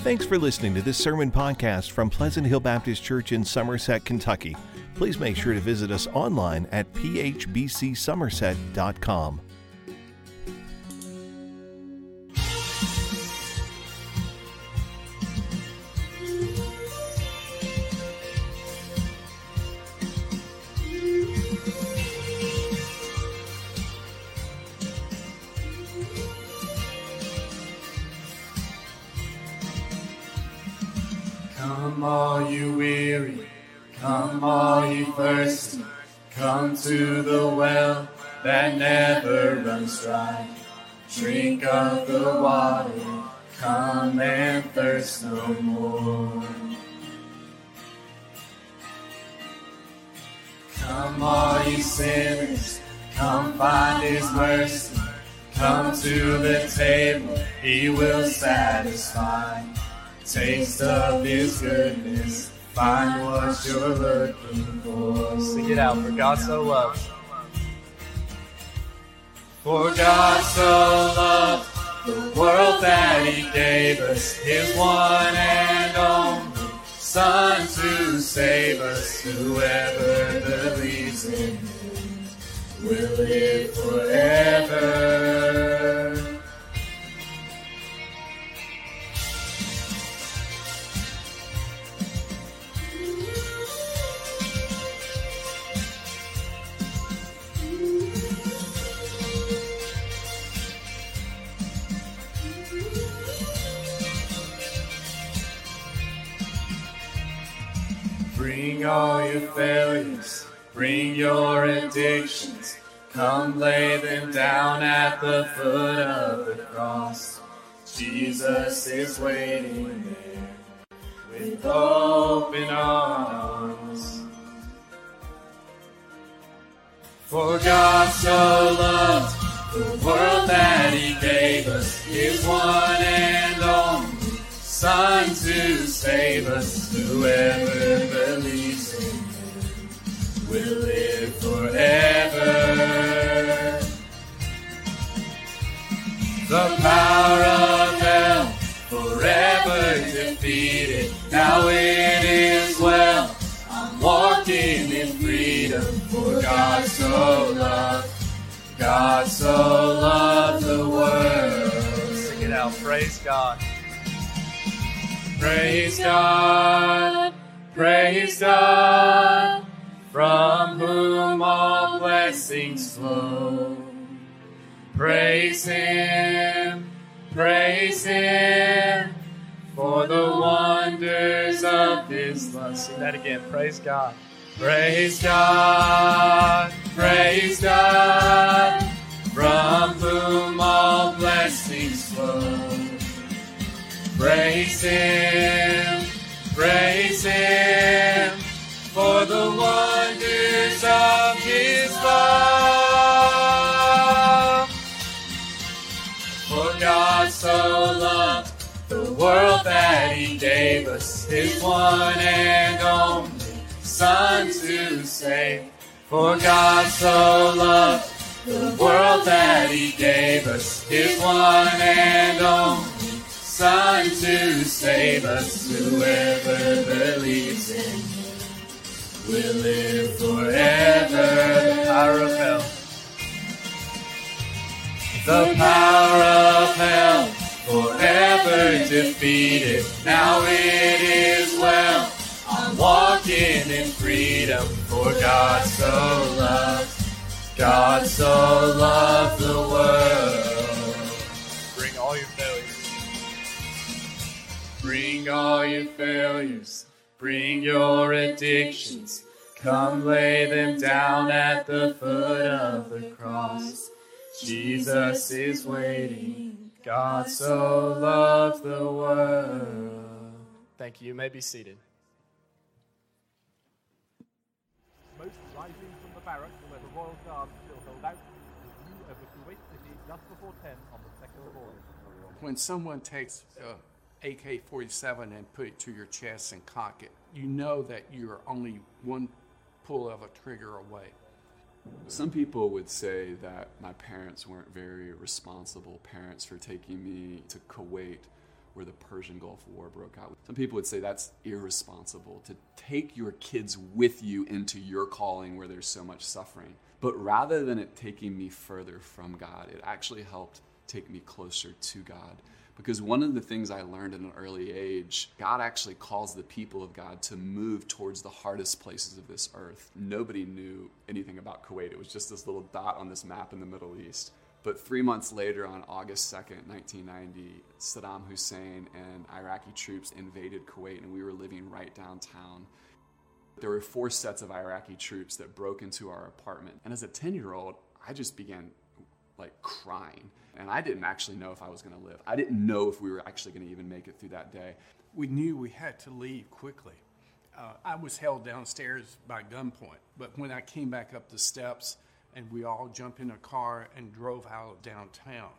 Thanks for listening to this sermon podcast from Pleasant Hill Baptist Church in Somerset, Kentucky. Please make sure to visit us online at phbcsomerset.com. runs dry. Drink of the water, come and thirst no more. Come all you sinners, come find his mercy. Come to the table, he will satisfy. Taste of his goodness, find what you're looking for. Sing it out. For God so loved. For God so loved the world that he gave us his one and only Son to save us. Whoever believes in him will live forever. Bring all your failures, bring your addictions. Come lay them down at the foot of the cross. Jesus is waiting there with open arms. For God so loved the world that he gave us his one and only Son to save us. Whoever believes in him will live forever. The power of hell forever defeated. Now it is well. I'm walking in freedom. For God so loved, God so loved the world. Sing it out. Praise God. Praise God, praise God, from whom all blessings flow. Praise Him, praise Him, for the wonders of His love. Sing that again. Praise God. Praise God, praise God, from whom all blessings flow. Praise Him, praise Him, for the wonders of His love. For God so loved the world that He gave us His one and only Son to save. For God so loved the world that He gave us His one and only Son to save us. Whoever believes in Him will live forever. Ah, the Power of hell. The power of hell forever defeated. Now it is well. I'm walking in freedom. For God so loved, God so loved the world. Bring all your failures, bring your addictions. Come lay them down at the foot of the cross. Jesus is waiting. God so loved the world. Thank you. You may be seated. Most rising from the barracks where the Royal Guard still held out. The view over Kuwait City just before 10 on the second morning. when someone takes uh, a AK-47 and put it to your chest and cock it, you know that you're only one pull of a trigger away. Some people would say that my parents weren't very responsible parents for taking me to Kuwait where the Persian Gulf War broke out. Some people would say that's irresponsible to take your kids with you into your calling where there's so much suffering. But rather than it taking me further from God, it actually helped take me closer to God. Because one of the things I learned at an early age, God actually calls the people of God to move towards the hardest places of this earth. Nobody knew anything about Kuwait. It was just this little dot on this map in the Middle East. But three months later, on August 2nd, 1990, Saddam Hussein and Iraqi troops invaded Kuwait, and we were living right downtown. There were four sets of Iraqi troops that broke into our apartment. And as a 10 year old, I just began like crying. And I didn't actually know if I was going to live. I didn't know if we were actually going to even make it through that day. We knew we had to leave quickly. Uh, I was held downstairs by gunpoint, but when I came back up the steps, and we all jumped in a car and drove out of downtown.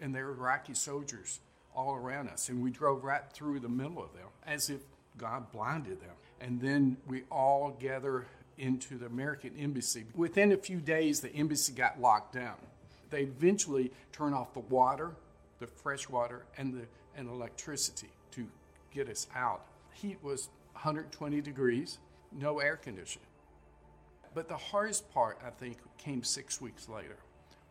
And there were Iraqi soldiers all around us, and we drove right through the middle of them as if God blinded them. And then we all gather into the American embassy. Within a few days, the embassy got locked down. They eventually turn off the water, the fresh water, and the and electricity to get us out. Heat was 120 degrees, no air conditioning. But the hardest part, I think, came six weeks later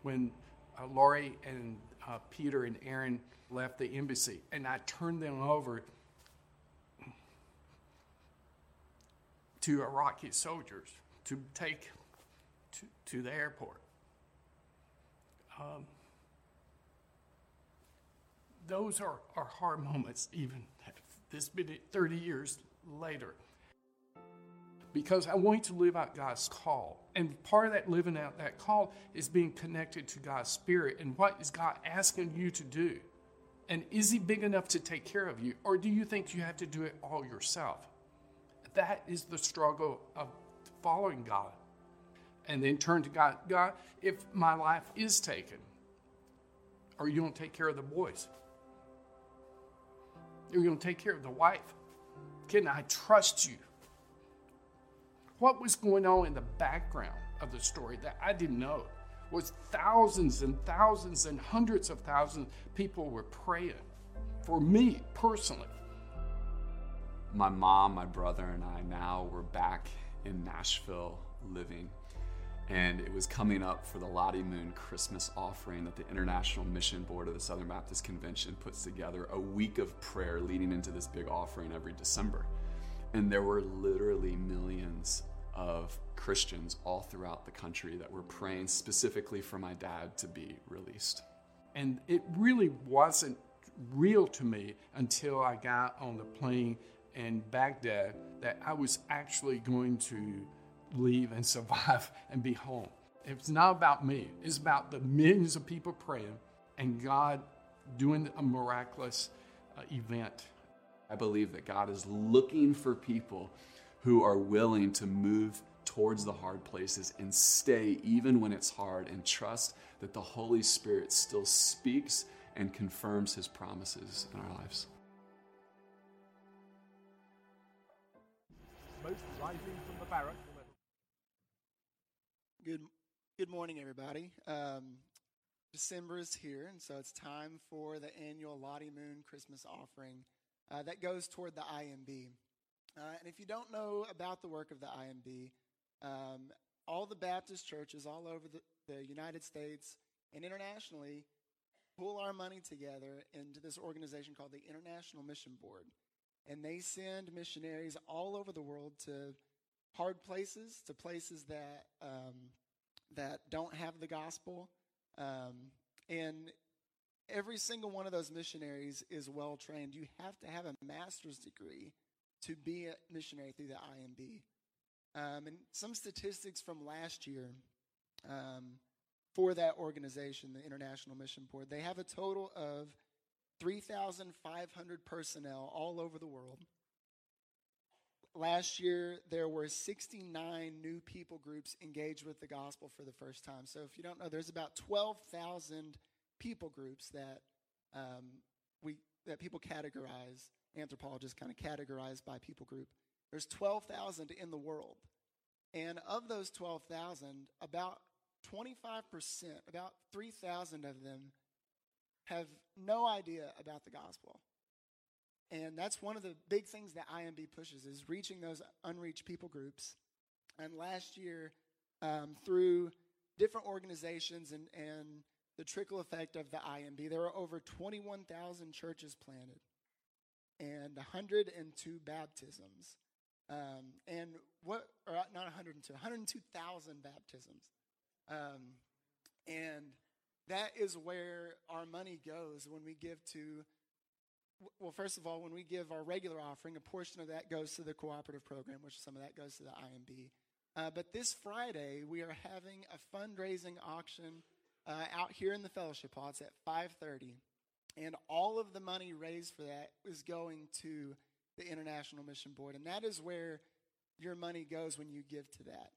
when uh, Laurie and uh, Peter and Aaron left the embassy, and I turned them over to Iraqi soldiers to take to, to the airport. Um, those are, are hard moments, even this been 30 years later because I want to live out God's call. And part of that living out that call is being connected to God's Spirit. And what is God asking you to do? And is He big enough to take care of you? Or do you think you have to do it all yourself? That is the struggle of following God. And then turn to God God, if my life is taken, are you going to take care of the boys? Are you going to take care of the wife? Can I trust you? What was going on in the background of the story that I didn't know was thousands and thousands and hundreds of thousands of people were praying for me personally. My mom, my brother, and I now were back in Nashville living. And it was coming up for the Lottie Moon Christmas offering that the International Mission Board of the Southern Baptist Convention puts together a week of prayer leading into this big offering every December. And there were literally millions of Christians all throughout the country that were praying specifically for my dad to be released. And it really wasn't real to me until I got on the plane in Baghdad that I was actually going to leave and survive and be home. It's not about me, it's about the millions of people praying and God doing a miraculous uh, event I believe that God is looking for people who are willing to move towards the hard places and stay even when it's hard and trust that the Holy Spirit still speaks and confirms his promises in our lives. Smoke rising from the barracks. Good, good morning, everybody. Um, December is here, and so it's time for the annual Lottie Moon Christmas offering uh, that goes toward the IMB. Uh, and if you don't know about the work of the IMB, um, all the Baptist churches all over the, the United States and internationally pull our money together into this organization called the International Mission Board. And they send missionaries all over the world to hard places, to places that um, that don't have the gospel. Um, and every single one of those missionaries is well trained. You have to have a master's degree to be a missionary through the IMB. Um, and some statistics from last year um, for that organization, the International Mission Board, they have a total of 3,500 personnel all over the world. Last year, there were 69 new people groups engaged with the gospel for the first time. So, if you don't know, there's about 12,000 people groups that um, we that people categorize anthropologists kind of categorize by people group. There's 12,000 in the world, and of those 12,000, about 25 percent, about 3,000 of them, have no idea about the gospel. And that's one of the big things that IMB pushes is reaching those unreached people groups. And last year, um, through different organizations and, and the trickle effect of the IMB, there were over 21,000 churches planted and 102 baptisms. Um, and what, or not 102, 102,000 baptisms. Um, and that is where our money goes when we give to well, first of all, when we give our regular offering, a portion of that goes to the cooperative program, which some of that goes to the IMB. Uh, but this Friday, we are having a fundraising auction uh, out here in the fellowship hall. It's at 5:30, and all of the money raised for that is going to the International Mission Board, and that is where your money goes when you give to that.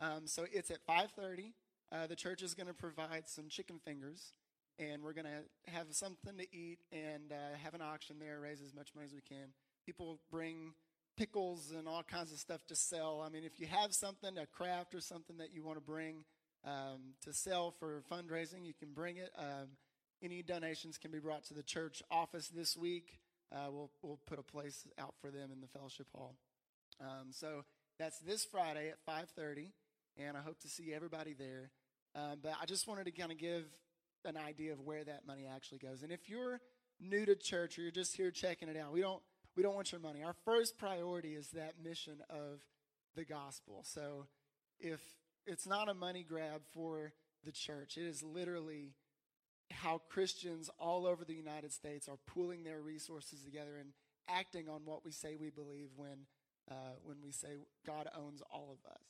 Um, so it's at 5:30. Uh, the church is going to provide some chicken fingers and we're going to have something to eat and uh, have an auction there, raise as much money as we can. People bring pickles and all kinds of stuff to sell. I mean, if you have something, a craft or something that you want to bring um, to sell for fundraising, you can bring it. Um, any donations can be brought to the church office this week. Uh, we'll, we'll put a place out for them in the fellowship hall. Um, so that's this Friday at 5:30, and I hope to see everybody there. Um, but I just wanted to kind of give an idea of where that money actually goes. And if you're new to church or you're just here checking it out, we don't we don't want your money. Our first priority is that mission of the gospel. So if it's not a money grab for the church, it is literally how Christians all over the United States are pooling their resources together and acting on what we say we believe when uh, when we say God owns all of us.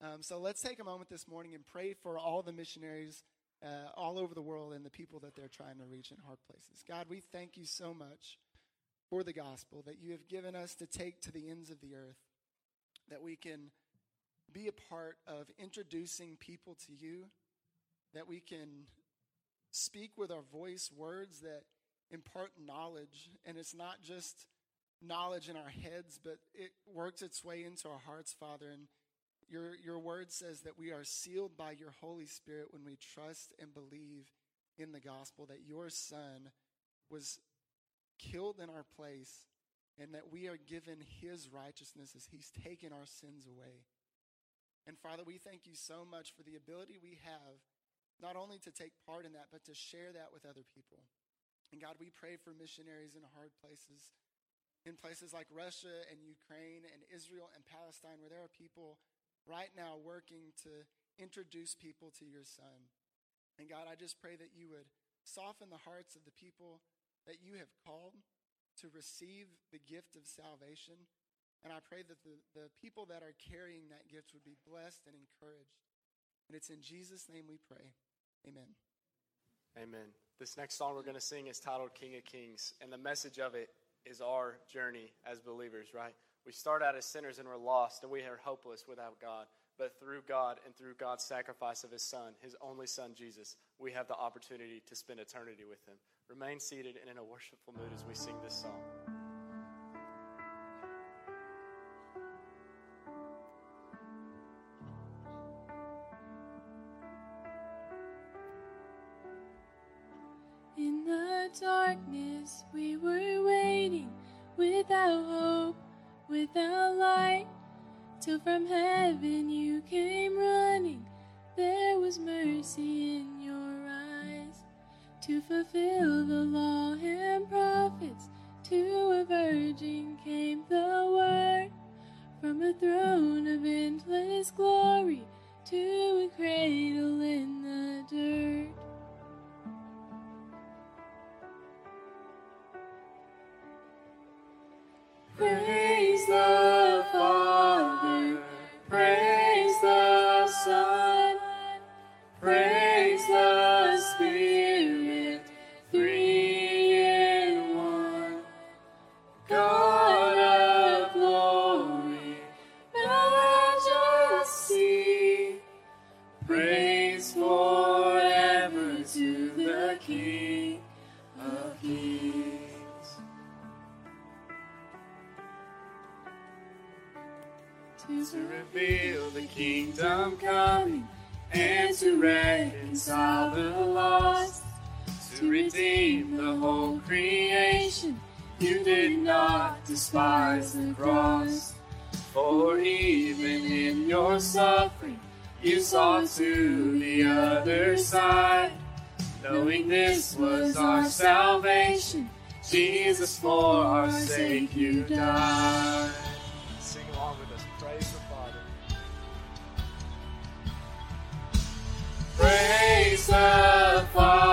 Um, so let's take a moment this morning and pray for all the missionaries uh, all over the world and the people that they're trying to reach in hard places. God, we thank you so much for the gospel that you have given us to take to the ends of the earth, that we can be a part of introducing people to you, that we can speak with our voice words that impart knowledge. And it's not just knowledge in our heads, but it works its way into our hearts, Father. And your, your word says that we are sealed by your Holy Spirit when we trust and believe in the gospel, that your Son was killed in our place, and that we are given his righteousness as he's taken our sins away. And Father, we thank you so much for the ability we have not only to take part in that, but to share that with other people. And God, we pray for missionaries in hard places, in places like Russia and Ukraine and Israel and Palestine, where there are people right now working to introduce people to your son. And God, I just pray that you would soften the hearts of the people that you have called to receive the gift of salvation. And I pray that the, the people that are carrying that gift would be blessed and encouraged. And it's in Jesus' name we pray. Amen. Amen. This next song we're going to sing is titled King of Kings. And the message of it is our journey as believers, right? We start out as sinners and we're lost and we are hopeless without God. But through God and through God's sacrifice of His Son, His only Son, Jesus, we have the opportunity to spend eternity with Him. Remain seated and in a worshipful mood as we sing this song. In the darkness, we were waiting without hope without light, till from heaven you came running. There was mercy in your eyes to fulfill the law and prophets. To a virgin came the word from a throne of endless glory to a cradle in the dirt. Praise reconcile the lost, to redeem the whole creation You did not despise the cross, for even in your suffering, you saw to the other side. Knowing this was our salvation, Jesus, for our sake you died. Sing along with us. Praise the Father. Praise the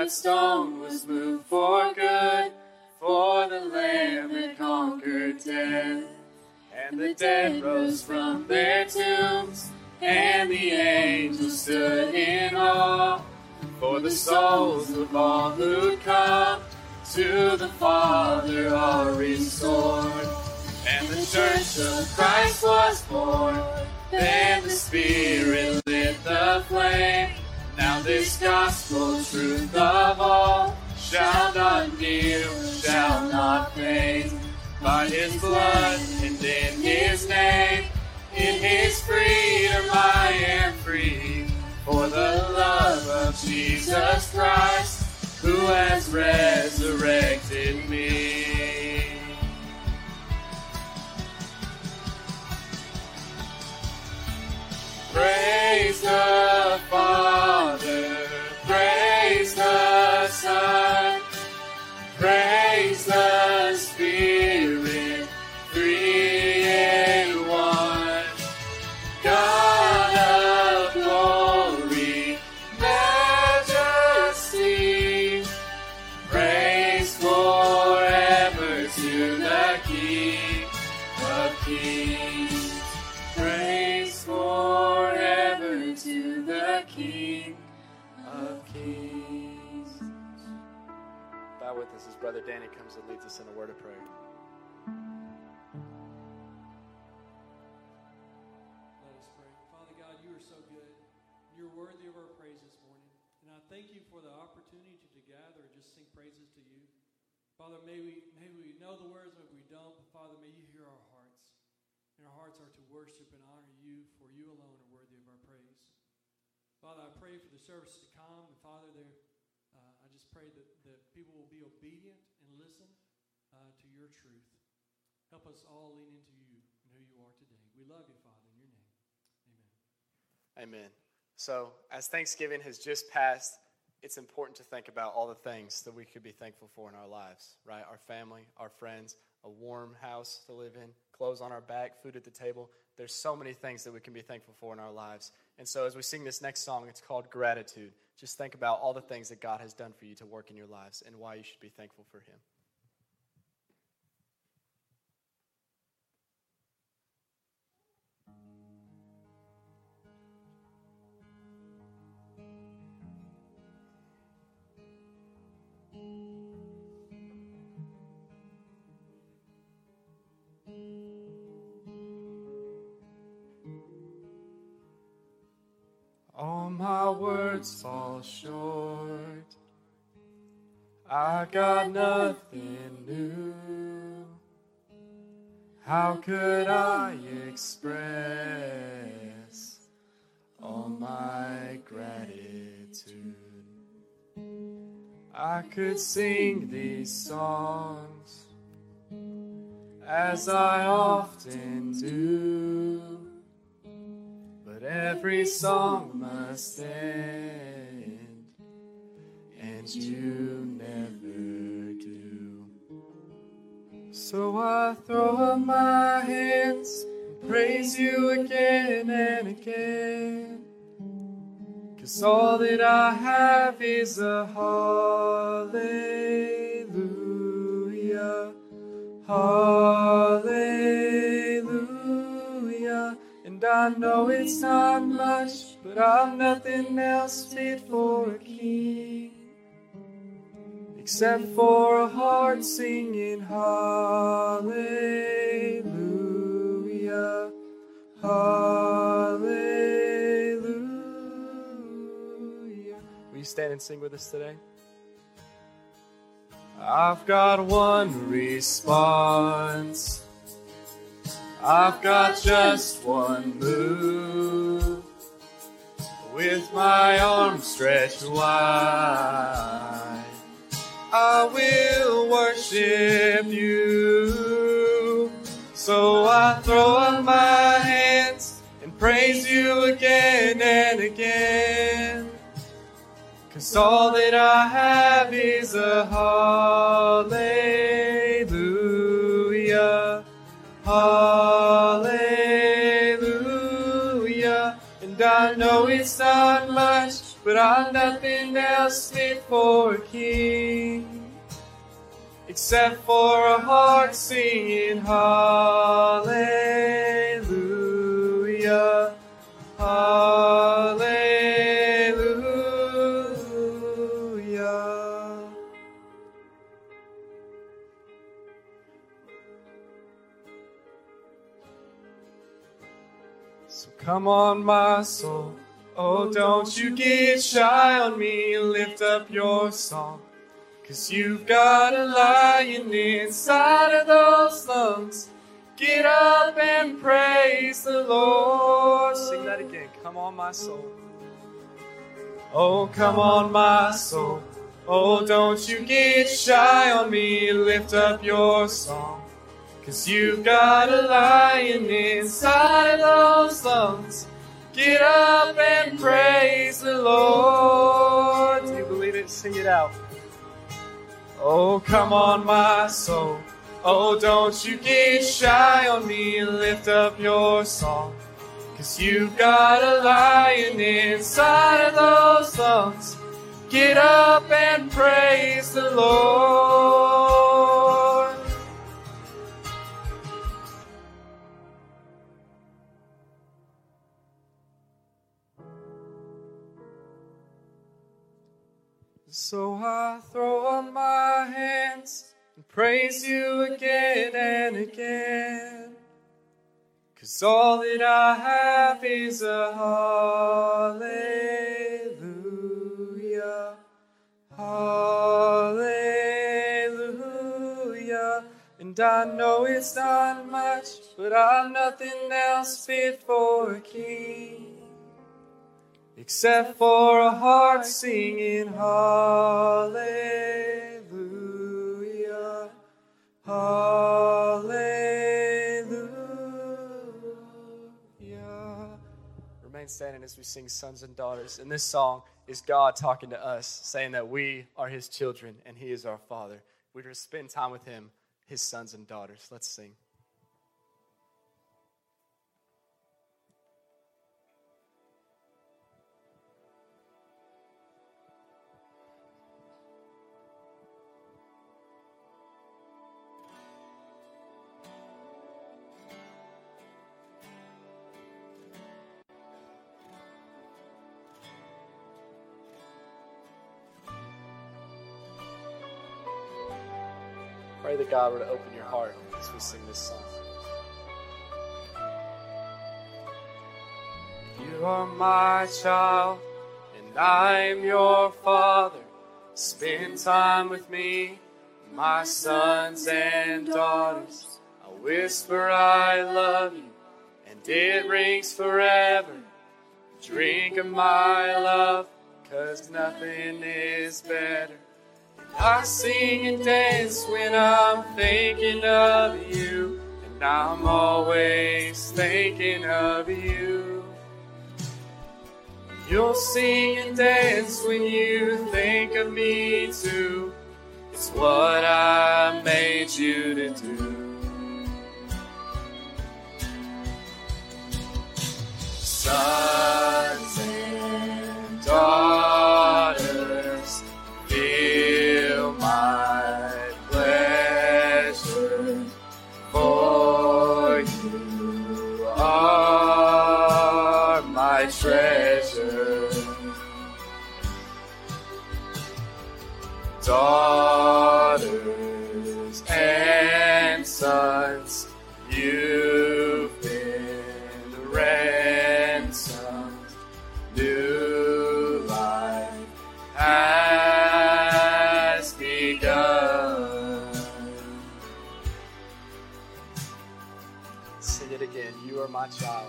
that stone was moved for good, for the Lamb had conquered death. And the dead rose from their tombs, and the angels stood in awe, for the souls of all who come to the Father are restored. And the church of Christ was born. Then the Spirit lit the flame. This gospel truth of all shall not kneel, shall not fade. By his blood and in his name, in his freedom I am free. For the love of Jesus Christ, who has resurrected me. Praise the King of Kings. Bow with us as Brother Danny comes and leads us in a word of prayer. Let us pray. Father God, you are so good. You're worthy of our praise this morning. And I thank you for the opportunity to gather and just sing praises to you. Father, may we may we know the words, maybe we don't, but Father, may you hear our hearts. And our hearts are to worship and honor you, for you alone are worthy of our praise. Father, I pray for the service to come, and Father, there, uh, I just pray that, that people will be obedient and listen uh, to your truth. Help us all lean into you and who you are today. We love you, Father, in your name. Amen. Amen. So, as Thanksgiving has just passed, it's important to think about all the things that we could be thankful for in our lives, right? Our family, our friends, a warm house to live in, clothes on our back, food at the table. There's so many things that we can be thankful for in our lives. And so, as we sing this next song, it's called Gratitude. Just think about all the things that God has done for you to work in your lives and why you should be thankful for Him. Fall short. I got nothing new. How could I express all my gratitude? I could sing these songs as I often do. But every song must end, and you never do. So I throw up my hands and praise you again and again. Cause all that I have is a hallelujah, hallelujah. I know it's not much, but I've nothing else fit for a king. Except for a heart singing hallelujah, hallelujah. Will you stand and sing with us today? I've got one response. I've got just one move. With my arms stretched wide, I will worship you. So I throw up my hands and praise you again and again. Cause all that I have is a hallelujah, it's not much, but I've nothing else fit for a king. Except for a heart singing hallelujah, hallelujah. So come on, my soul. Oh, don't you get shy on me. Lift up your song. Cause you've got a lion inside of those lungs. Get up and praise the Lord. Sing that again. Come on, my soul. Oh, come on, my soul. Oh, don't you get shy on me. Lift up your song. Cause you've got a lion inside of those lungs. Get up and praise the Lord. Do you believe it? Sing it out. Oh, come on, my soul. Oh, don't you get shy on me. Lift up your song. Cause you've got a lion inside of those lungs. Get up and praise the Lord. So I throw up my hands and praise you again and again. Cause all that I have is a hallelujah, hallelujah. And I know it's not much, but I've nothing else fit for a king except for a heart singing hallelujah, hallelujah. Remain standing as we sing Sons and Daughters. And this song is God talking to us, saying that we are His children and He is our Father. We're to spend time with Him, His sons and daughters. Let's sing. God would open your heart as we sing this song. You are my child, and I am your father. Spend time with me, my sons and daughters. I whisper, I love you, and it rings forever. Drink of my love, cause nothing is better. I sing and dance when I'm thinking of you, and I'm always thinking of you. You'll sing and dance when you think of me too. It's what I made you to do. Daughters, daughters and sons. You've been ransomed. New life has begun. Sing it again. You are my child.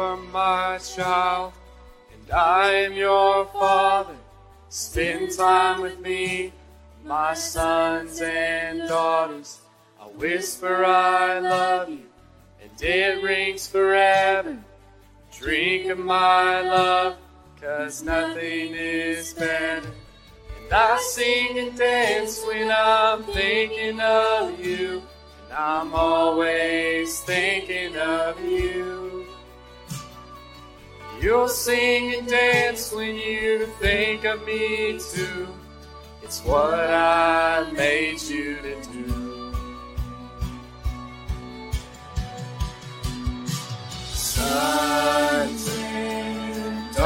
Are my child, and I am your father. Spend time with me, my sons and daughters. I whisper I love you, and it rings forever. Drink of my love, cause nothing is better. And I sing and dance when I'm thinking of you, and I'm always thinking of you. You'll sing and dance when you think of me too. It's what I made you to do. Sons and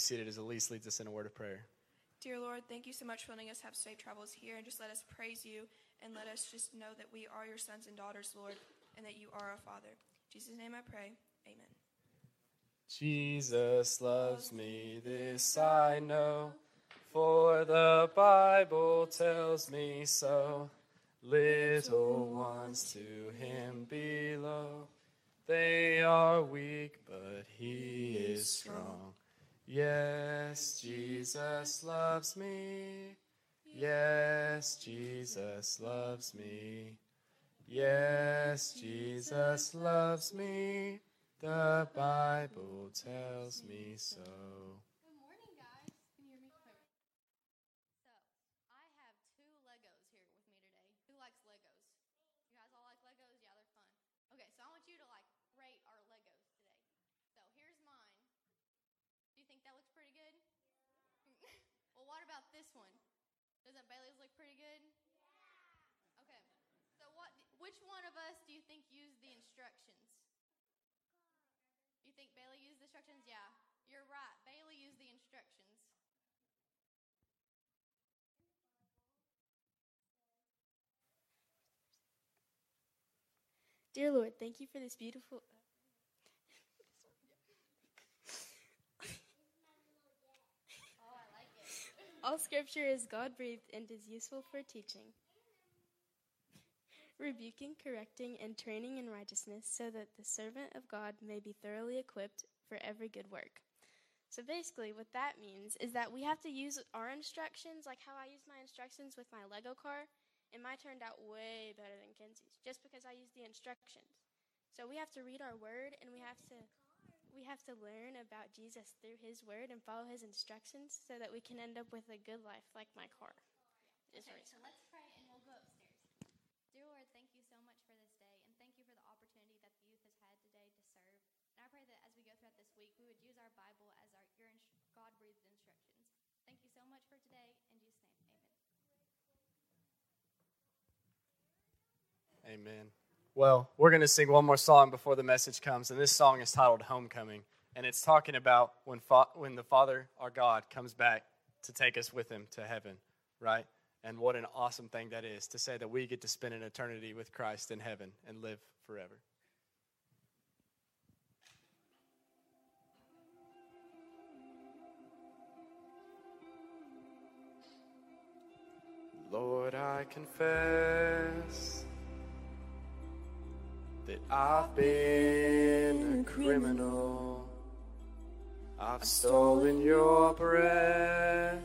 seated as Elise leads us in a word of prayer. Dear Lord, thank you so much for letting us have safe travels here and just let us praise you and let us just know that we are your sons and daughters, Lord, and that you are our Father. In Jesus' name I pray. Amen. Jesus loves me, this I know, for the Bible tells me so. Little ones to him below, they are weak, but he is strong. Yes, Jesus loves me. Yes, Jesus loves me. Yes, Jesus loves me. The Bible tells me so. Good morning, guys. Can you hear me? Okay. So, I have two Legos here with me today. Who likes Legos? You guys all like Legos? Yeah, they're fun. Okay, so I want you to like rate our Legos today. So, here's mine. Do you think that looks pretty good? well, what about this one? Doesn't Bailey's look pretty good? Yeah. Okay. which one of us do you think used the instructions? You think Bailey used the instructions? Yeah, you're right. Bailey used the instructions. Dear Lord, thank you for this beautiful. It. Uh, All scripture is God breathed and is useful for teaching, rebuking, correcting, and training in righteousness, so that the servant of God may be thoroughly equipped for every good work. So basically, what that means is that we have to use our instructions, like how I used my instructions with my Lego car, and mine turned out way better than Kenzie's, just because I used the instructions. So we have to read our word, and we have to we have to learn about Jesus through His Word and follow His instructions so that we can end up with a good life like my car. Okay, so let's pray and we'll go upstairs. Dear Lord, thank you so much for this day, and thank you for the opportunity that the youth has had today to serve. And I pray that as we go throughout this week, we would use our Bible as our your God-breathed instructions. Thank you so much for today. In Jesus' name, Amen. Amen. Well, we're going to sing one more song before the message comes, and this song is titled Homecoming. And it's talking about when, fa- when the Father, our God, comes back to take us with him to heaven, right? And what an awesome thing that is to say that we get to spend an eternity with Christ in heaven and live forever. Lord, I confess that I've been a criminal. I've stolen your breath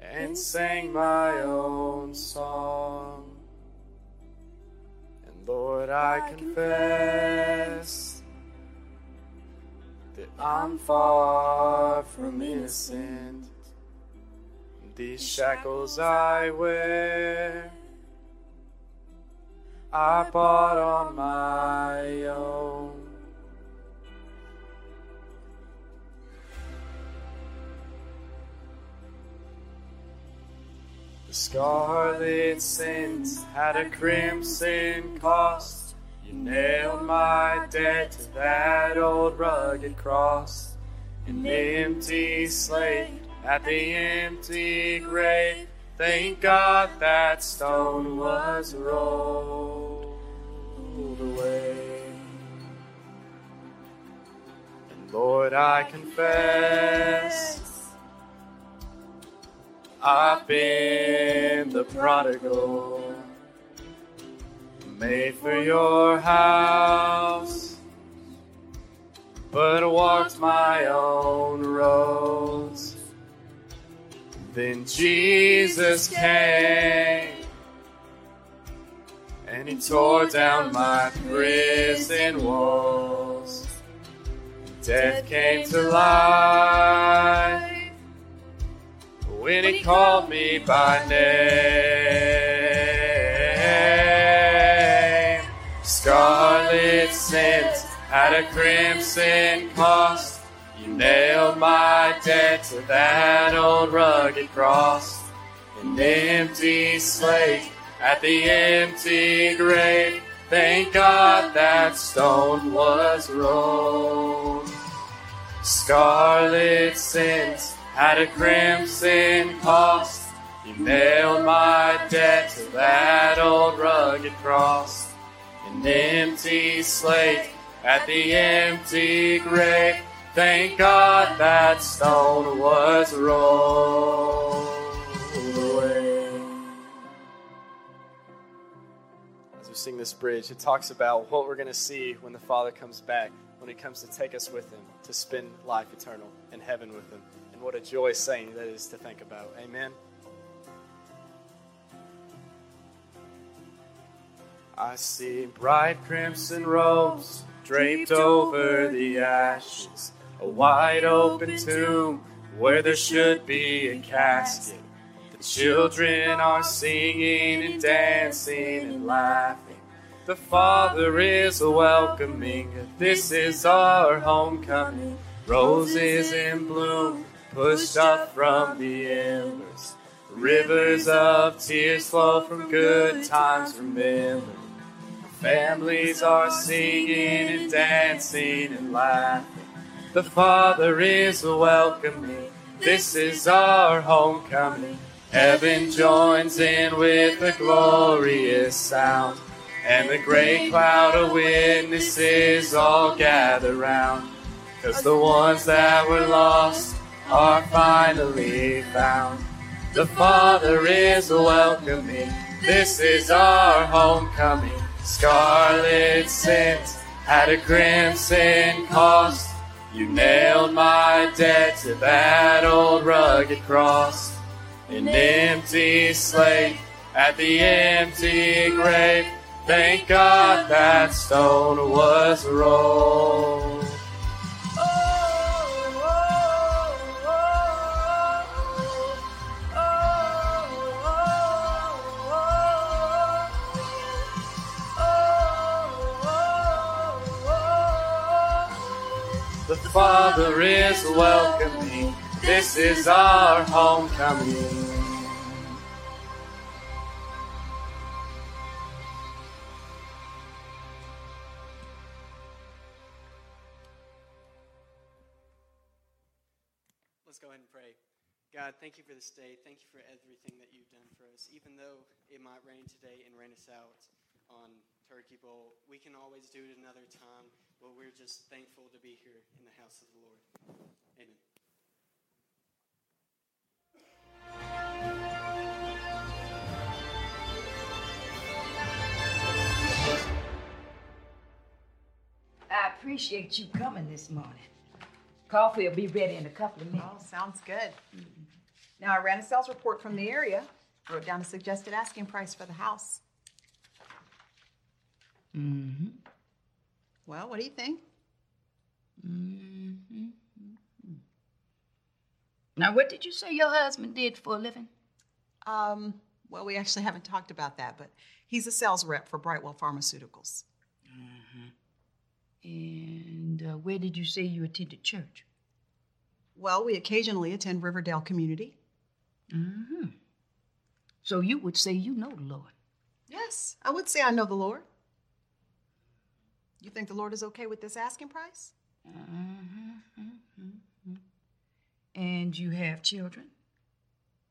and sang my own song. And Lord, I confess that I'm far from innocent. These shackles I wear, I bought on my own. The scarlet scent had a crimson cost. You nailed my debt to that old rugged cross. An empty slate at the empty grave. Thank God that stone was rolled away. And Lord, I confess I've been the prodigal, made for your house, Then Jesus came and he tore down my prison walls. Death came to life when he called me by name. Scarlet scent had a crimson cost. Nailed my debt to that old rugged cross. An empty slate at the empty grave. Thank God that stone was rolled. Scarlet scent had a crimson cost. He nailed my debt to that old rugged cross. An empty slate at the empty grave. Thank God that stone was rolled away. As we sing this bridge, it talks about what we're going to see when the Father comes back, when He comes to take us with Him, to spend life eternal in heaven with Him. And what a joyous saying that is to think about. Amen. I see bright crimson robes draped over the ashes, a wide open tomb where there should be a casket. The children are singing and dancing and laughing. The Father is welcoming. This is our homecoming. Roses in bloom pushed up from the embers. Rivers of tears flow from good times remembered. Families are singing and dancing and laughing. The Father is welcoming. This is our homecoming. Heaven joins in with a glorious sound. And the great cloud of witnesses all gather round. Cause the ones that were lost are finally found. The Father is welcoming. This is our homecoming. Scarlet scent at a crimson cost. You nailed my debt to that old rugged cross. An empty slate at the empty grave. Thank God that stone was rolled. Father is welcoming. This is our homecoming. Let's go ahead and pray. God, thank you for this day. Thank you for everything that you've done for us. Even though it might rain today and rain us out on Turkey Bowl, we can always do it another time. But we're just thankful to be here in the house of the Lord. Amen. I appreciate you coming this morning. Coffee will be ready in a couple of minutes. Oh, sounds good. Now, I ran a sales report from the area, wrote down a suggested asking price for the house. Mm-hmm. Well, what do you think? Mm-hmm. Now, what did you say your husband did for a living? Um, well, we actually haven't talked about that, but he's a sales rep for Brightwell Pharmaceuticals. And uh, where did you say you attended church? Well, we occasionally attend Riverdale Community. Mm-hmm. So you would say you know the Lord. Yes, I would say I know the Lord. You think the Lord is okay with this asking price? Mm-hmm. And you have children?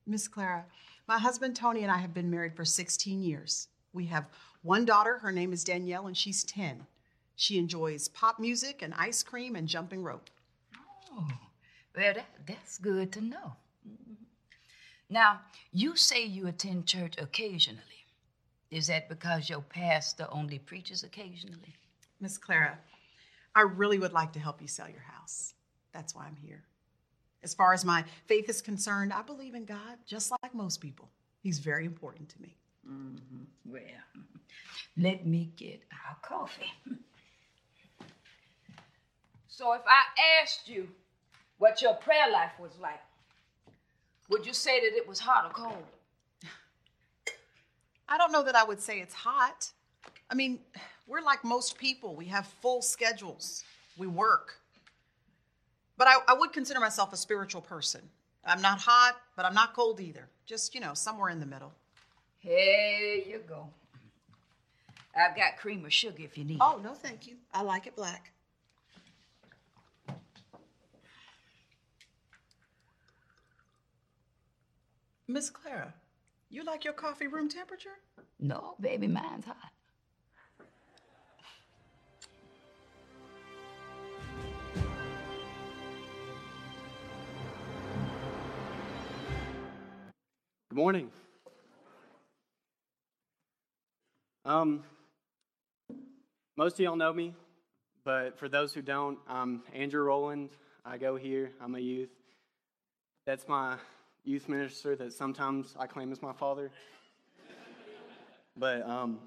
Miss Clara, my husband Tony and I have been married for 16 years. We have one daughter, her name is Danielle, and she's 10. She enjoys pop music and ice cream and jumping rope. Oh, well, that, that's good to know. Mm-hmm. Now, you say you attend church occasionally. Is that because your pastor only preaches occasionally? Miss Clara, I really would like to help you sell your house. That's why I'm here. As far as my faith is concerned, I believe in God just like most people. He's very important to me. Mm-hmm. Well, let me get our coffee. So, if I asked you what your prayer life was like, would you say that it was hot or cold? I don't know that I would say it's hot. I mean, we're like most people, we have full schedules, we work. But I, I would consider myself a spiritual person. I'm not hot, but I'm not cold either. Just, you know, somewhere in the middle. Here you go. I've got cream or sugar if you need. Oh, no, thank you. I like it black. Miss Clara, you like your coffee room temperature? No, baby, mine's hot. Good morning. Um, most of y'all know me, but for those who don't, I'm Andrew Rowland. I go here. I'm a youth. That's my youth minister that sometimes I claim as my father. but um,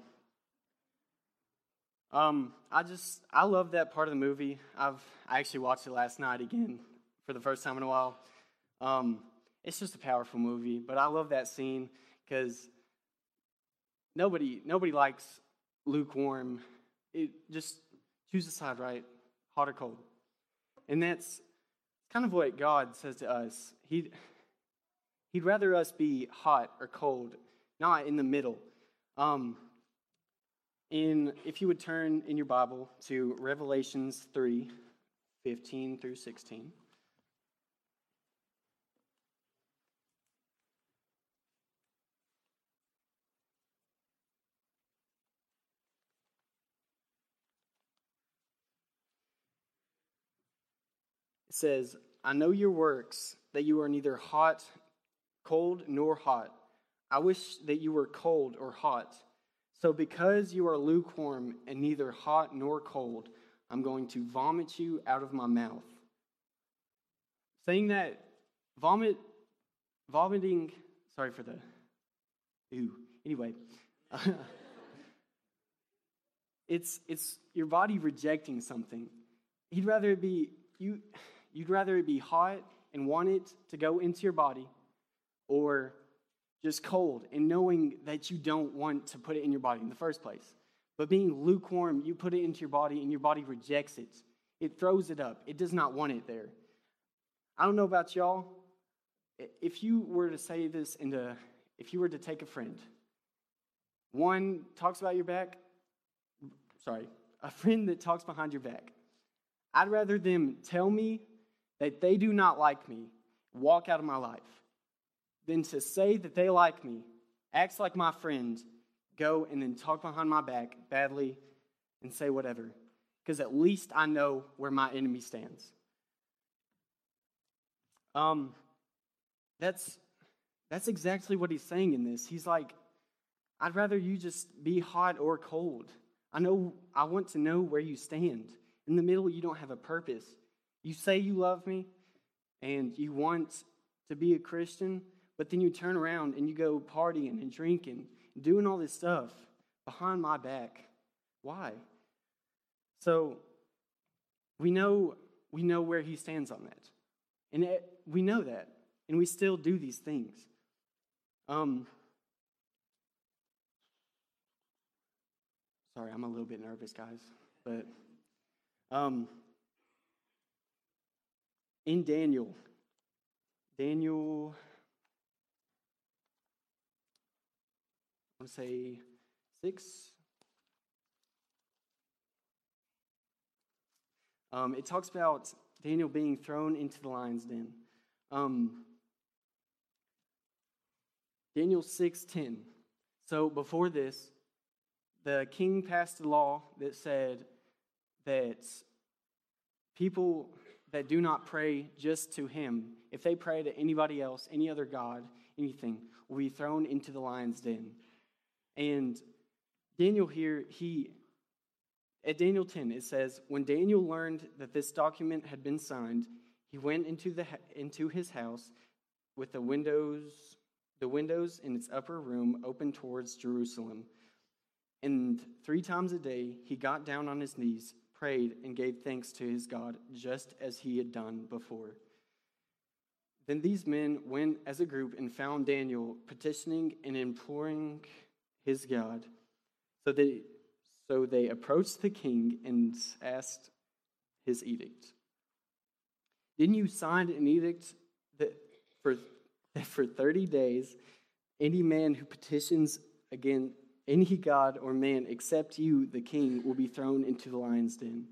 um, I just I love that part of the movie. I've I actually watched it last night again for the first time in a while. Um, it's just a powerful movie, but I love that scene because nobody nobody likes lukewarm. It just choose a side, right? Hot or cold, and that's kind of what God says to us. He He'd rather us be hot or cold, not in the middle. Um, in, if you would turn in your Bible to Revelations 3 15 through 16. Says, I know your works, that you are neither hot, cold, nor hot. I wish that you were cold or hot. So, because you are lukewarm and neither hot nor cold, I'm going to vomit you out of my mouth. Saying that, vomit, vomiting, sorry for the, ooh, anyway. it's, it's your body rejecting something. He'd rather be, you, you'd rather it be hot and want it to go into your body or just cold and knowing that you don't want to put it in your body in the first place. But being lukewarm, you put it into your body and your body rejects it. It throws it up. It does not want it there. I don't know about y'all. If you were to say this and if you were to take a friend, one talks about your back, sorry, a friend that talks behind your back, I'd rather them tell me that they do not like me, walk out of my life, than to say that they like me, acts like my friend, go and then talk behind my back badly and say whatever. Because at least I know where my enemy stands. Um, that's that's exactly what he's saying in this. He's like, I'd rather you just be hot or cold. I know I want to know where you stand. In the middle, you don't have a purpose. You say you love me and you want to be a Christian, but then you turn around and you go partying and drinking doing all this stuff behind my back. Why? So we know we know where he stands on that. And it, we know that. And we still do these things. Um Sorry, I'm a little bit nervous, guys. But um in Daniel Daniel I want to say six. Um, it talks about Daniel being thrown into the lion's den. Um, Daniel 6:10. So before this, the king passed a law that said that people that do not pray just to him, if they pray to anybody else, any other god, anything, will be thrown into the lion's den. And Daniel here, he, at Daniel 10, it says, When Daniel learned that this document had been signed, he went into, the, into his house with the windows, the windows in its upper room open towards Jerusalem. And three times a day he got down on his knees, prayed, and gave thanks to his God, just as he had done before. Then these men went as a group and found Daniel petitioning and imploring his God. So they, so they approached the king and asked his edict. Didn't you sign an edict that for, that for 30 days, any man who petitions against any god or man except you, the king, will be thrown into the lion's den?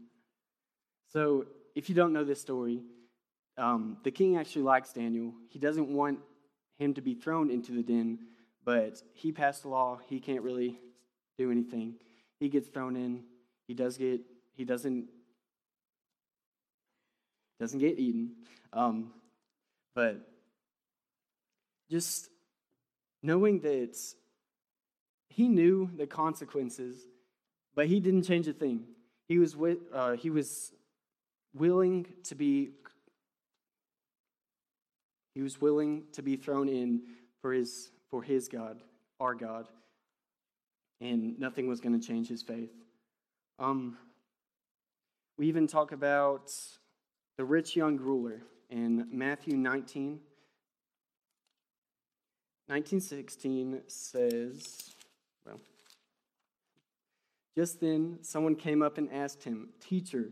So, if you don't know this story, um, the king actually likes Daniel. He doesn't want him to be thrown into the den but he passed a law. He can't really do anything. He gets thrown in. He does get. He doesn't. Doesn't get eaten. Um, but just knowing that he knew the consequences, but he didn't change a thing. He was with, uh, he was willing to be he was willing to be thrown in for his for his God, our God, and nothing was going to change his faith. Um, we even talk about the rich young ruler in Matthew 19. 1916 says, well, just then someone came up and asked him, Teacher,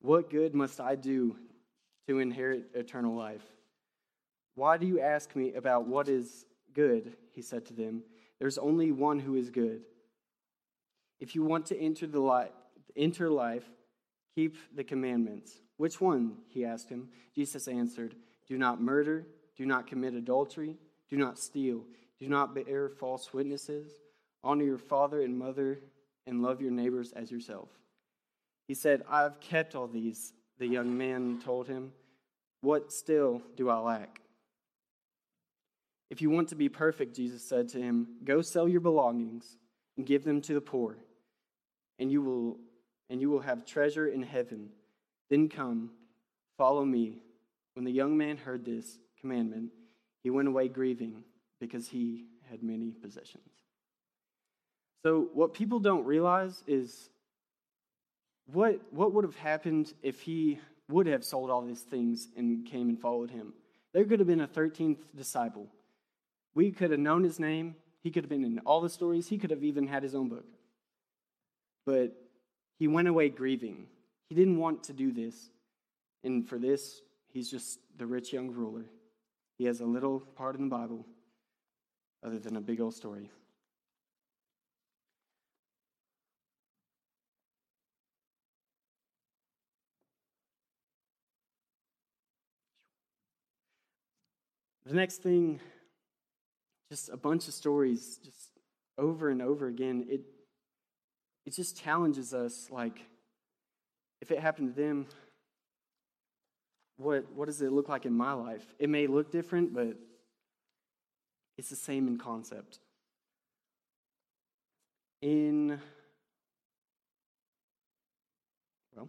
what good must I do to inherit eternal life? Why do you ask me about what is good? He said to them. There's only one who is good. If you want to enter the life, enter life, keep the commandments. Which one? He asked him. Jesus answered, Do not murder, do not commit adultery, do not steal, do not bear false witnesses, honor your father and mother, and love your neighbors as yourself. He said, I have kept all these, the young man told him. What still do I lack? If you want to be perfect, Jesus said to him, go sell your belongings and give them to the poor, and you will and you will have treasure in heaven. Then come, follow me. When the young man heard this commandment, he went away grieving because he had many possessions. So, what people don't realize is what, what would have happened if he would have sold all these things and came and followed him? There could have been a 13th disciple. We could have known his name. He could have been in all the stories. He could have even had his own book. But he went away grieving. He didn't want to do this. And for this, he's just the rich young ruler. He has a little part in the Bible other than a big old story. The next thing, just a bunch of stories, just over and over again. It it just challenges us like if it happened to them what what does it look like in my life it may look different but it's the same in concept in well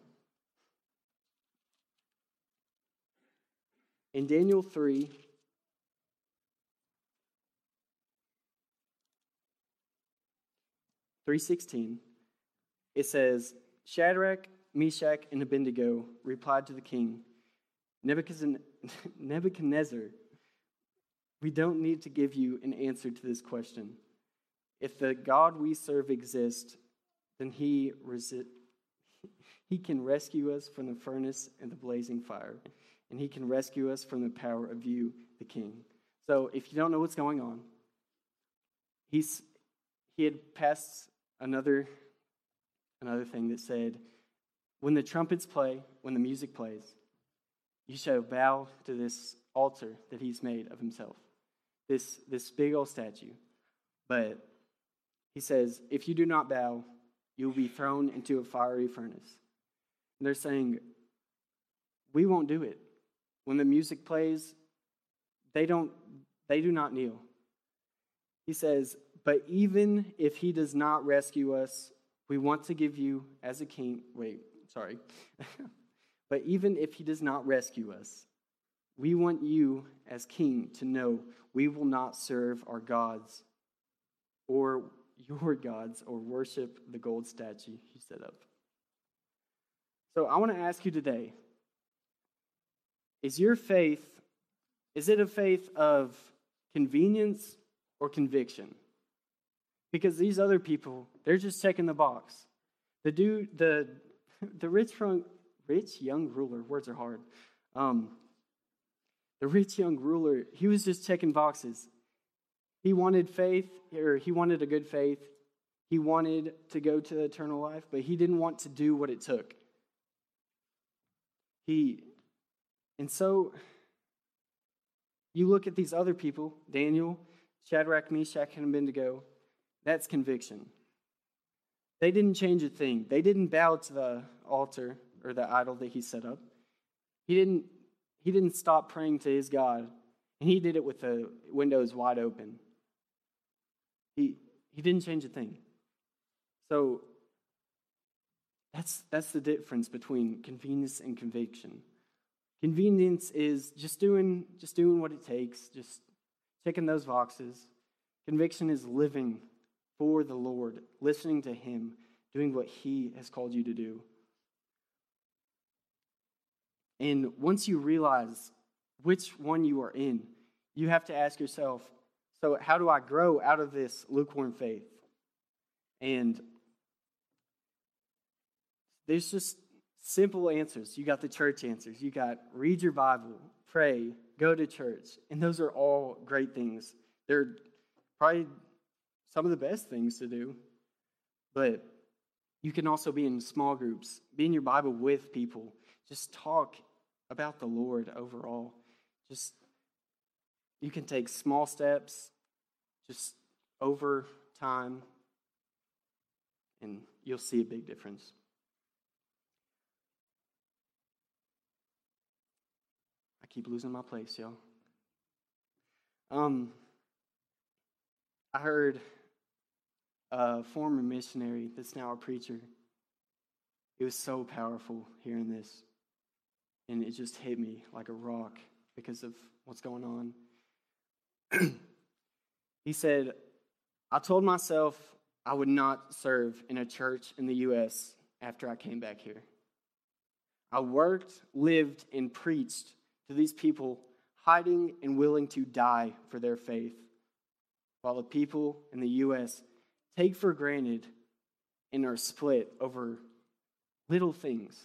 in daniel 3 316 it says, Shadrach, Meshach, and Abednego replied to the king, Nebuchadnezzar, we don't need to give you an answer to this question. If the God we serve exists, then he, resi- he can rescue us from the furnace and the blazing fire, and he can rescue us from the power of you, the king. So if you don't know what's going on, he's, he had passed another another thing that said, When the trumpets play, when the music plays, you shall bow to this altar that he's made of himself, this, this big old statue. But he says, If you do not bow, you will be thrown into a fiery furnace. And they're saying, We won't do it. When the music plays, they don't they do not kneel. He says, But even if he does not rescue us we want to give you as a king, wait, sorry. but even if he does not rescue us, we want you as king to know we will not serve our gods or your gods or worship the gold statue he set up. So I want to ask you today is your faith is it a faith of convenience or conviction? Because these other people, they're just checking the box. The dude, the the rich young, rich young ruler, words are hard. Um, the rich young ruler, he was just checking boxes. He wanted faith, or he wanted a good faith. He wanted to go to eternal life, but he didn't want to do what it took. He, and so you look at these other people, Daniel, Shadrach, Meshach, and Abednego, that's conviction. They didn't change a thing. They didn't bow to the altar or the idol that he set up. He didn't, he didn't stop praying to his God, and he did it with the windows wide open. He, he didn't change a thing. So that's, that's the difference between convenience and conviction. Convenience is just doing, just doing what it takes, just checking those boxes. Conviction is living for the Lord, listening to Him, doing what He has called you to do. And once you realize which one you are in, you have to ask yourself so, how do I grow out of this lukewarm faith? And there's just simple answers. You got the church answers. You got read your Bible, pray, go to church. And those are all great things. They're probably some of the best things to do. But you can also be in small groups, be in your Bible with people. Just talk about the Lord overall. Just you can take small steps just over time and you'll see a big difference. I keep losing my place, y'all. Um, I heard a former missionary that's now a preacher. It was so powerful hearing this. And it just hit me like a rock because of what's going on. he said, I told myself I would not serve in a church in the U.S. after I came back here. I worked, lived, and preached to these people hiding and willing to die for their faith, while the people in the U.S. take for granted and are split over little things.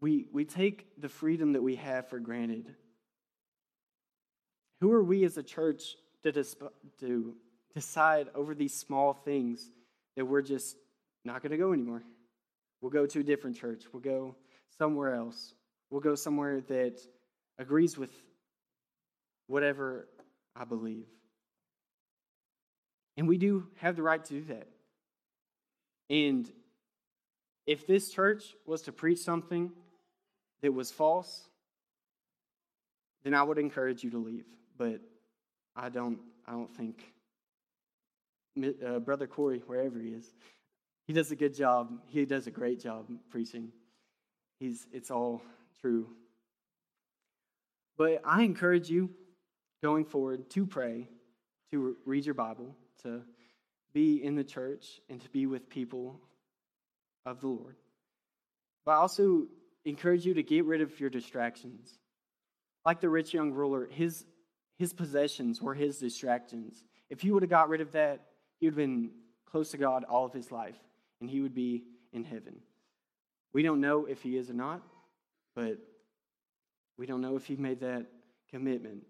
We, we take the freedom that we have for granted. Who are we as a church to, disp- to decide over these small things that we're just not going to go anymore? We'll go to a different church. We'll go somewhere else. We'll go somewhere that agrees with whatever I believe. And we do have the right to do that. And if this church was to preach something that was false, then I would encourage you to leave. But I don't. I don't think. Uh, Brother Corey, wherever he is, he does a good job. He does a great job preaching. He's. It's all true. But I encourage you, going forward, to pray, to read your Bible, to be in the church, and to be with people of the Lord. But I also encourage you to get rid of your distractions. Like the rich young ruler, his, his possessions were his distractions. If he would have got rid of that, he would have been close to God all of his life, and he would be in heaven. We don't know if he is or not, but we don't know if he made that commitment.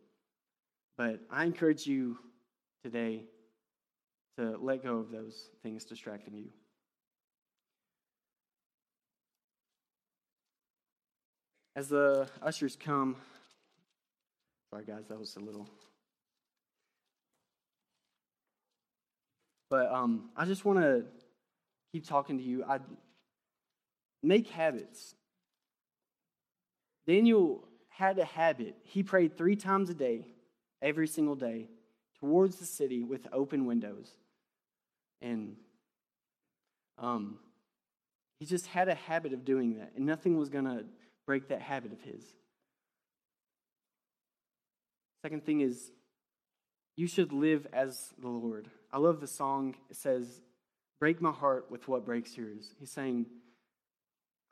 But I encourage you today to let go of those things distracting you. As the ushers come, sorry guys, that was a little. But um, I just want to keep talking to you. I make habits. Daniel had a habit. He prayed three times a day, every single day, towards the city with open windows. And um, he just had a habit of doing that, and nothing was going to break that habit of his. Second thing is, you should live as the Lord. I love the song. It says, Break my heart with what breaks yours. He's saying,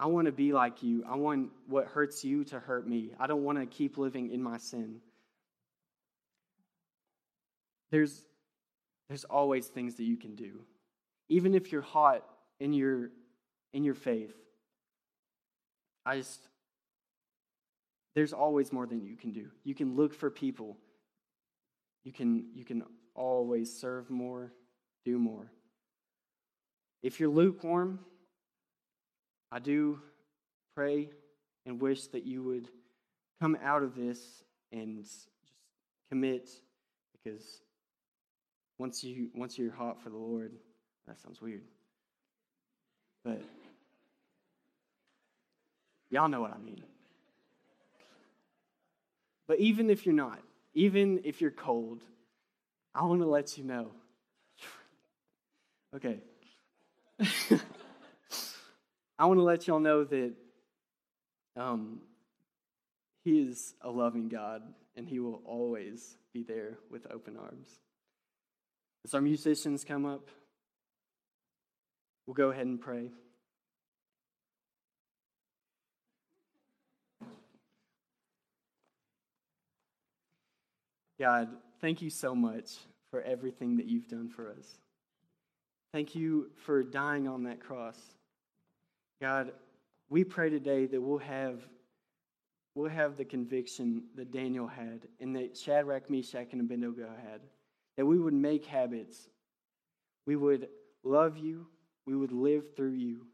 I want to be like you. I want what hurts you to hurt me. I don't want to keep living in my sin. There's, there's always things that you can do. Even if you're hot in your, in your faith, I just, there's always more than you can do. You can look for people. You can, you can always serve more, do more. If you're lukewarm, I do pray and wish that you would come out of this and just commit because once you once you're hot for the Lord, that sounds weird. But y'all know what I mean. But even if you're not, even if you're cold, I want to let you know. okay. I want to let y'all know that um, He is a loving God and He will always be there with open arms. As our musicians come up, we'll go ahead and pray. God, thank you so much for everything that you've done for us. Thank you for dying on that cross. God, we pray today that we'll have we'll have the conviction that Daniel had and that Shadrach, Meshach, and Abednego had. That we would make habits. We would love you. We would live through you.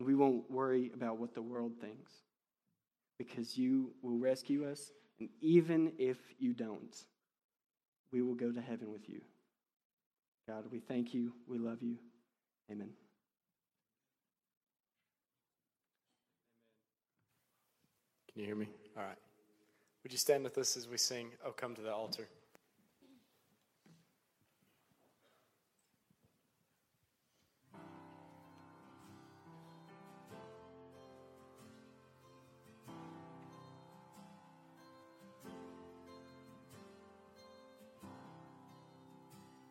We won't worry about what the world thinks because you will rescue us. And even if you don't, we will go to heaven with you. God, we thank you. We love you. Amen. Can you hear me? All right. Would you stand with us as we sing, Oh Come to the Altar?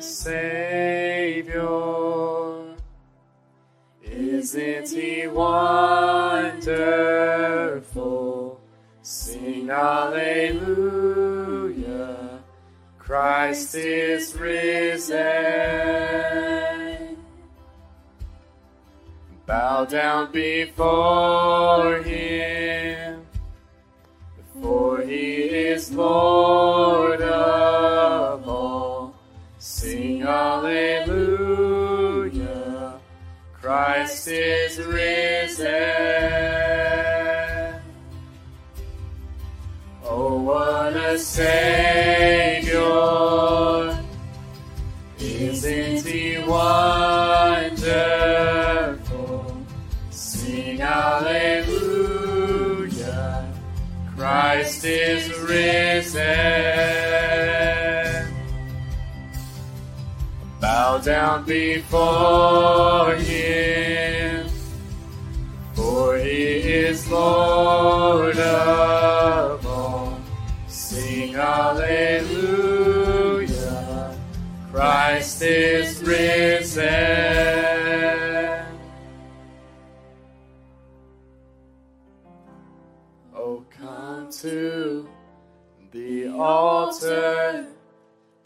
Savior! Isn't He wonderful? Sing Alleluia! Christ is risen. Bow down before Him, for He is Lord of Alleluia! Christ is risen. Oh, what a Savior! Isn't He wonderful? Sing Alleluia! Christ is risen. Bow down before Him, for He is Lord of all. Sing Alleluia! Christ is risen. Oh, come to the altar.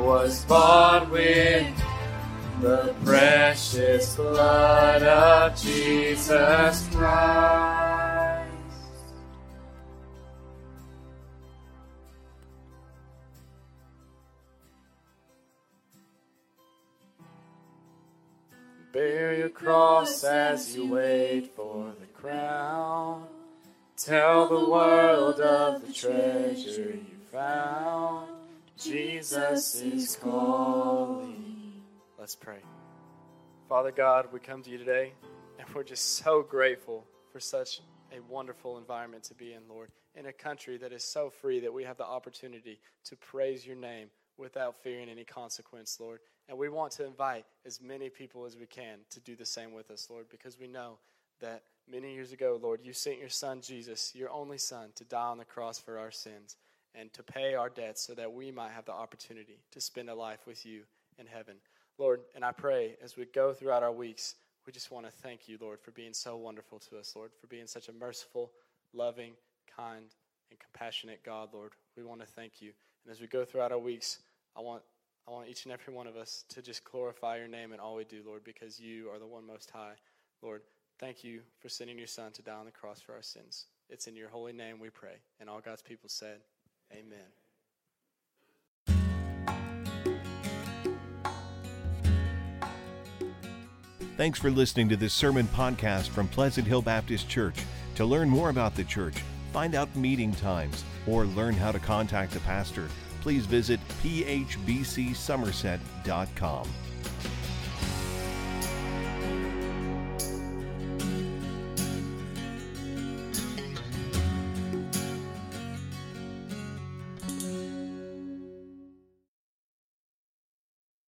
was bought with the precious blood of Jesus Christ. Bear your cross as you wait for the crown. Tell the world of the treasure you found. Jesus is calling. Let's pray. Father God, we come to you today, and we're just so grateful for such a wonderful environment to be in, Lord, in a country that is so free that we have the opportunity to praise your name without fearing any consequence, Lord. And we want to invite as many people as we can to do the same with us, Lord, because we know that many years ago, Lord, you sent your son Jesus, your only son, to die on the cross for our sins and to pay our debts so that we might have the opportunity to spend a life with you in heaven. Lord, and I pray as we go throughout our weeks, we just want to thank you, Lord, for being so wonderful to us, Lord, for being such a merciful, loving, kind, and compassionate God, Lord. We want to thank you. And as we go throughout our weeks, I want I want each and every one of us to just glorify your name in all we do, Lord, because you are the one most high. Lord, thank you for sending your son to die on the cross for our sins. It's in your holy name we pray. And all God's people said, Amen. Thanks for listening to this sermon podcast from Pleasant Hill Baptist Church. To learn more about the church, find out meeting times, or learn how to contact the pastor, please visit phbcsomerset.com.